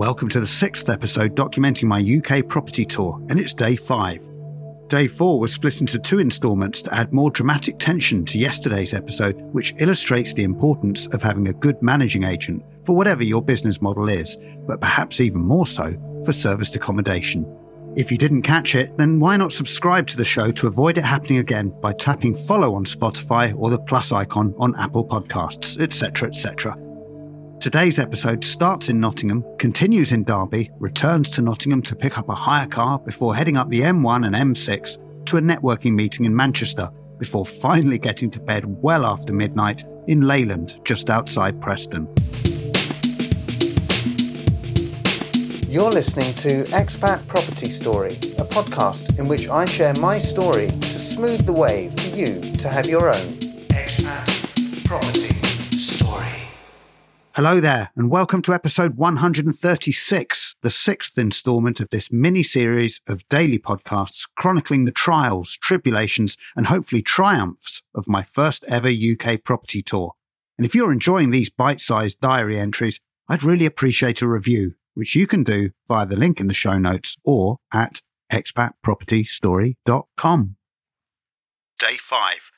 Welcome to the sixth episode documenting my UK property tour, and it's day five. Day four was split into two instalments to add more dramatic tension to yesterday's episode, which illustrates the importance of having a good managing agent for whatever your business model is, but perhaps even more so for serviced accommodation. If you didn't catch it, then why not subscribe to the show to avoid it happening again by tapping follow on Spotify or the plus icon on Apple Podcasts, etc., etc. Today's episode starts in Nottingham, continues in Derby, returns to Nottingham to pick up a hire car before heading up the M1 and M6 to a networking meeting in Manchester before finally getting to bed well after midnight in Leyland, just outside Preston. You're listening to Expat Property Story, a podcast in which I share my story to smooth the way for you to have your own expat property. Hello there, and welcome to episode 136, the sixth installment of this mini series of daily podcasts chronicling the trials, tribulations, and hopefully triumphs of my first ever UK property tour. And if you're enjoying these bite sized diary entries, I'd really appreciate a review, which you can do via the link in the show notes or at expatpropertystory.com. Day 5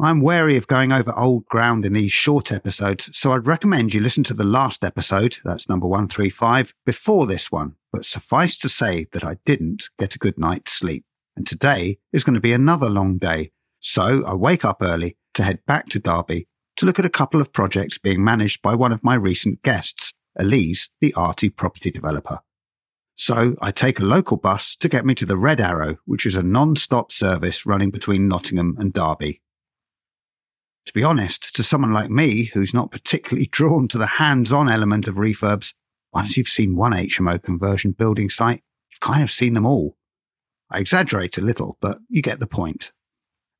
I'm wary of going over old ground in these short episodes, so I'd recommend you listen to the last episode, that's number 135, before this one. But suffice to say that I didn't get a good night's sleep. And today is going to be another long day. So I wake up early to head back to Derby to look at a couple of projects being managed by one of my recent guests, Elise, the arty property developer. So I take a local bus to get me to the Red Arrow, which is a non-stop service running between Nottingham and Derby. To be honest, to someone like me, who's not particularly drawn to the hands on element of refurbs, once you've seen one HMO conversion building site, you've kind of seen them all. I exaggerate a little, but you get the point.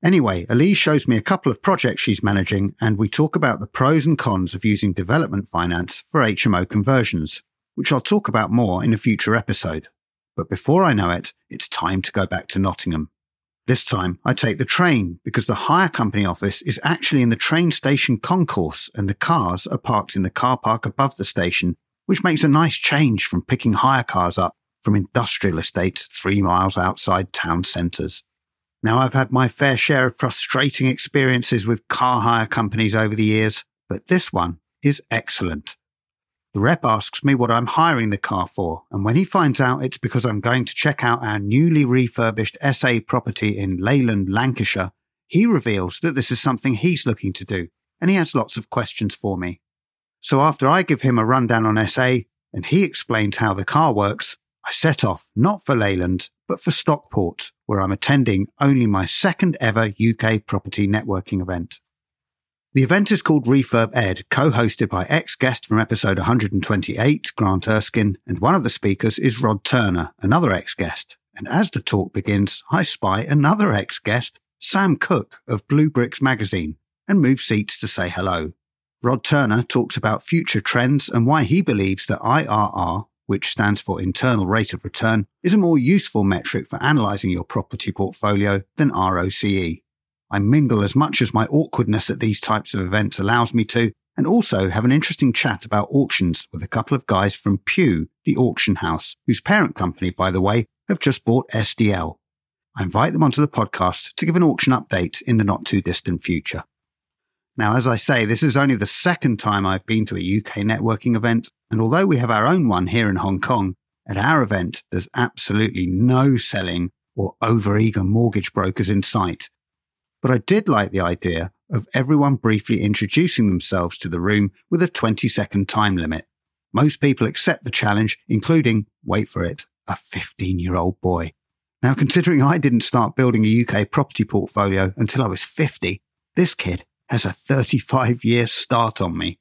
Anyway, Elise shows me a couple of projects she's managing, and we talk about the pros and cons of using development finance for HMO conversions, which I'll talk about more in a future episode. But before I know it, it's time to go back to Nottingham. This time I take the train because the hire company office is actually in the train station concourse and the cars are parked in the car park above the station, which makes a nice change from picking hire cars up from industrial estates three miles outside town centres. Now I've had my fair share of frustrating experiences with car hire companies over the years, but this one is excellent. The rep asks me what I'm hiring the car for, and when he finds out it's because I'm going to check out our newly refurbished SA property in Leyland, Lancashire, he reveals that this is something he's looking to do, and he has lots of questions for me. So after I give him a rundown on SA, and he explains how the car works, I set off not for Leyland, but for Stockport, where I'm attending only my second ever UK property networking event. The event is called Refurb Ed, co-hosted by ex-guest from episode 128, Grant Erskine, and one of the speakers is Rod Turner, another ex-guest. And as the talk begins, I spy another ex-guest, Sam Cook of Blue Bricks magazine, and move seats to say hello. Rod Turner talks about future trends and why he believes that IRR, which stands for internal rate of return, is a more useful metric for analysing your property portfolio than ROCE. I mingle as much as my awkwardness at these types of events allows me to, and also have an interesting chat about auctions with a couple of guys from Pugh, the auction house, whose parent company, by the way, have just bought SDL. I invite them onto the podcast to give an auction update in the not too distant future. Now, as I say, this is only the second time I've been to a UK networking event, and although we have our own one here in Hong Kong, at our event, there's absolutely no selling or overeager mortgage brokers in sight, but I did like the idea of everyone briefly introducing themselves to the room with a 20 second time limit. Most people accept the challenge, including, wait for it, a 15 year old boy. Now, considering I didn't start building a UK property portfolio until I was 50, this kid has a 35 year start on me.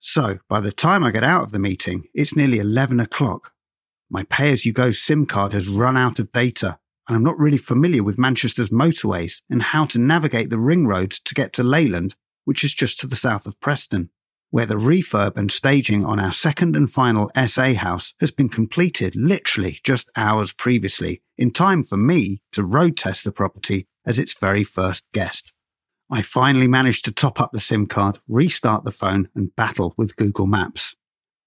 So, by the time I get out of the meeting, it's nearly 11 o'clock. My pay as you go SIM card has run out of data, and I'm not really familiar with Manchester's motorways and how to navigate the ring roads to get to Leyland, which is just to the south of Preston, where the refurb and staging on our second and final SA house has been completed literally just hours previously, in time for me to road test the property as its very first guest. I finally managed to top up the SIM card, restart the phone, and battle with Google Maps.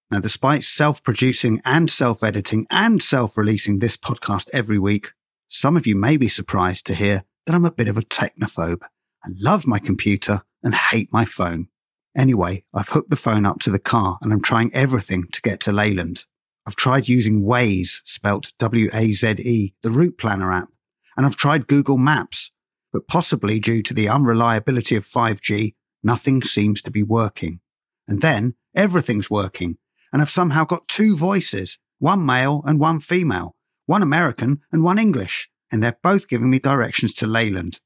Now, despite self producing and self editing and self releasing this podcast every week, some of you may be surprised to hear that I'm a bit of a technophobe. I love my computer and hate my phone. Anyway, I've hooked the phone up to the car and I'm trying everything to get to Leyland. I've tried using Waze, spelt W-A-Z-E, the route planner app, and I've tried Google Maps, but possibly due to the unreliability of 5G, nothing seems to be working. And then everything's working, and I've somehow got two voices, one male and one female, one American and one English, and they're both giving me directions to Leyland.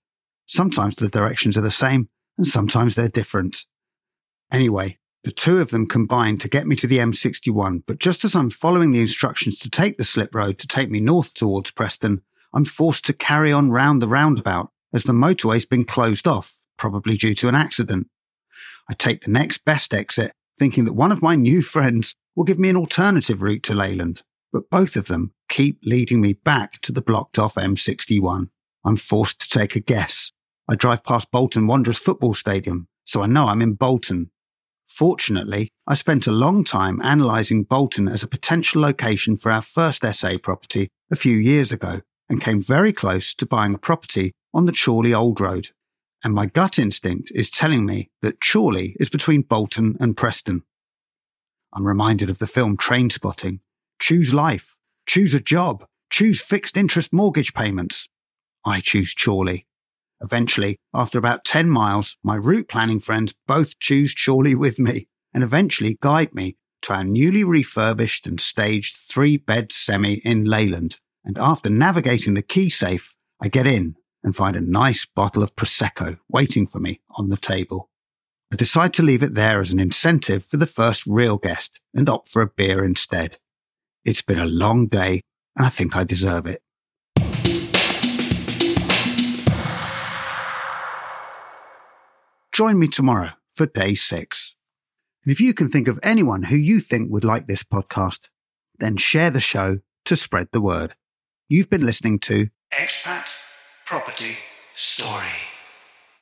Sometimes the directions are the same, and sometimes they're different. Anyway, the two of them combined to get me to the M61, but just as I'm following the instructions to take the slip road to take me north towards Preston, I'm forced to carry on round the roundabout as the motorway's been closed off, probably due to an accident. I take the next best exit, thinking that one of my new friends will give me an alternative route to Leyland, but both of them keep leading me back to the blocked off M61. I'm forced to take a guess. I drive past Bolton Wanderers football stadium, so I know I'm in Bolton, Fortunately, I spent a long time analysing Bolton as a potential location for our first SA property a few years ago and came very close to buying a property on the Chorley Old Road. And my gut instinct is telling me that Chorley is between Bolton and Preston. I'm reminded of the film Trainspotting. Choose life, choose a job, choose fixed interest mortgage payments. I choose Chorley. Eventually, after about 10 miles, my route planning friends both choose Chorley with me and eventually guide me to our newly refurbished and staged three bed semi in Leyland. And after navigating the key safe, I get in and find a nice bottle of Prosecco waiting for me on the table. I decide to leave it there as an incentive for the first real guest and opt for a beer instead. It's been a long day and I think I deserve it. Join me tomorrow for day six. And if you can think of anyone who you think would like this podcast, then share the show to spread the word. You've been listening to Expat Property Story.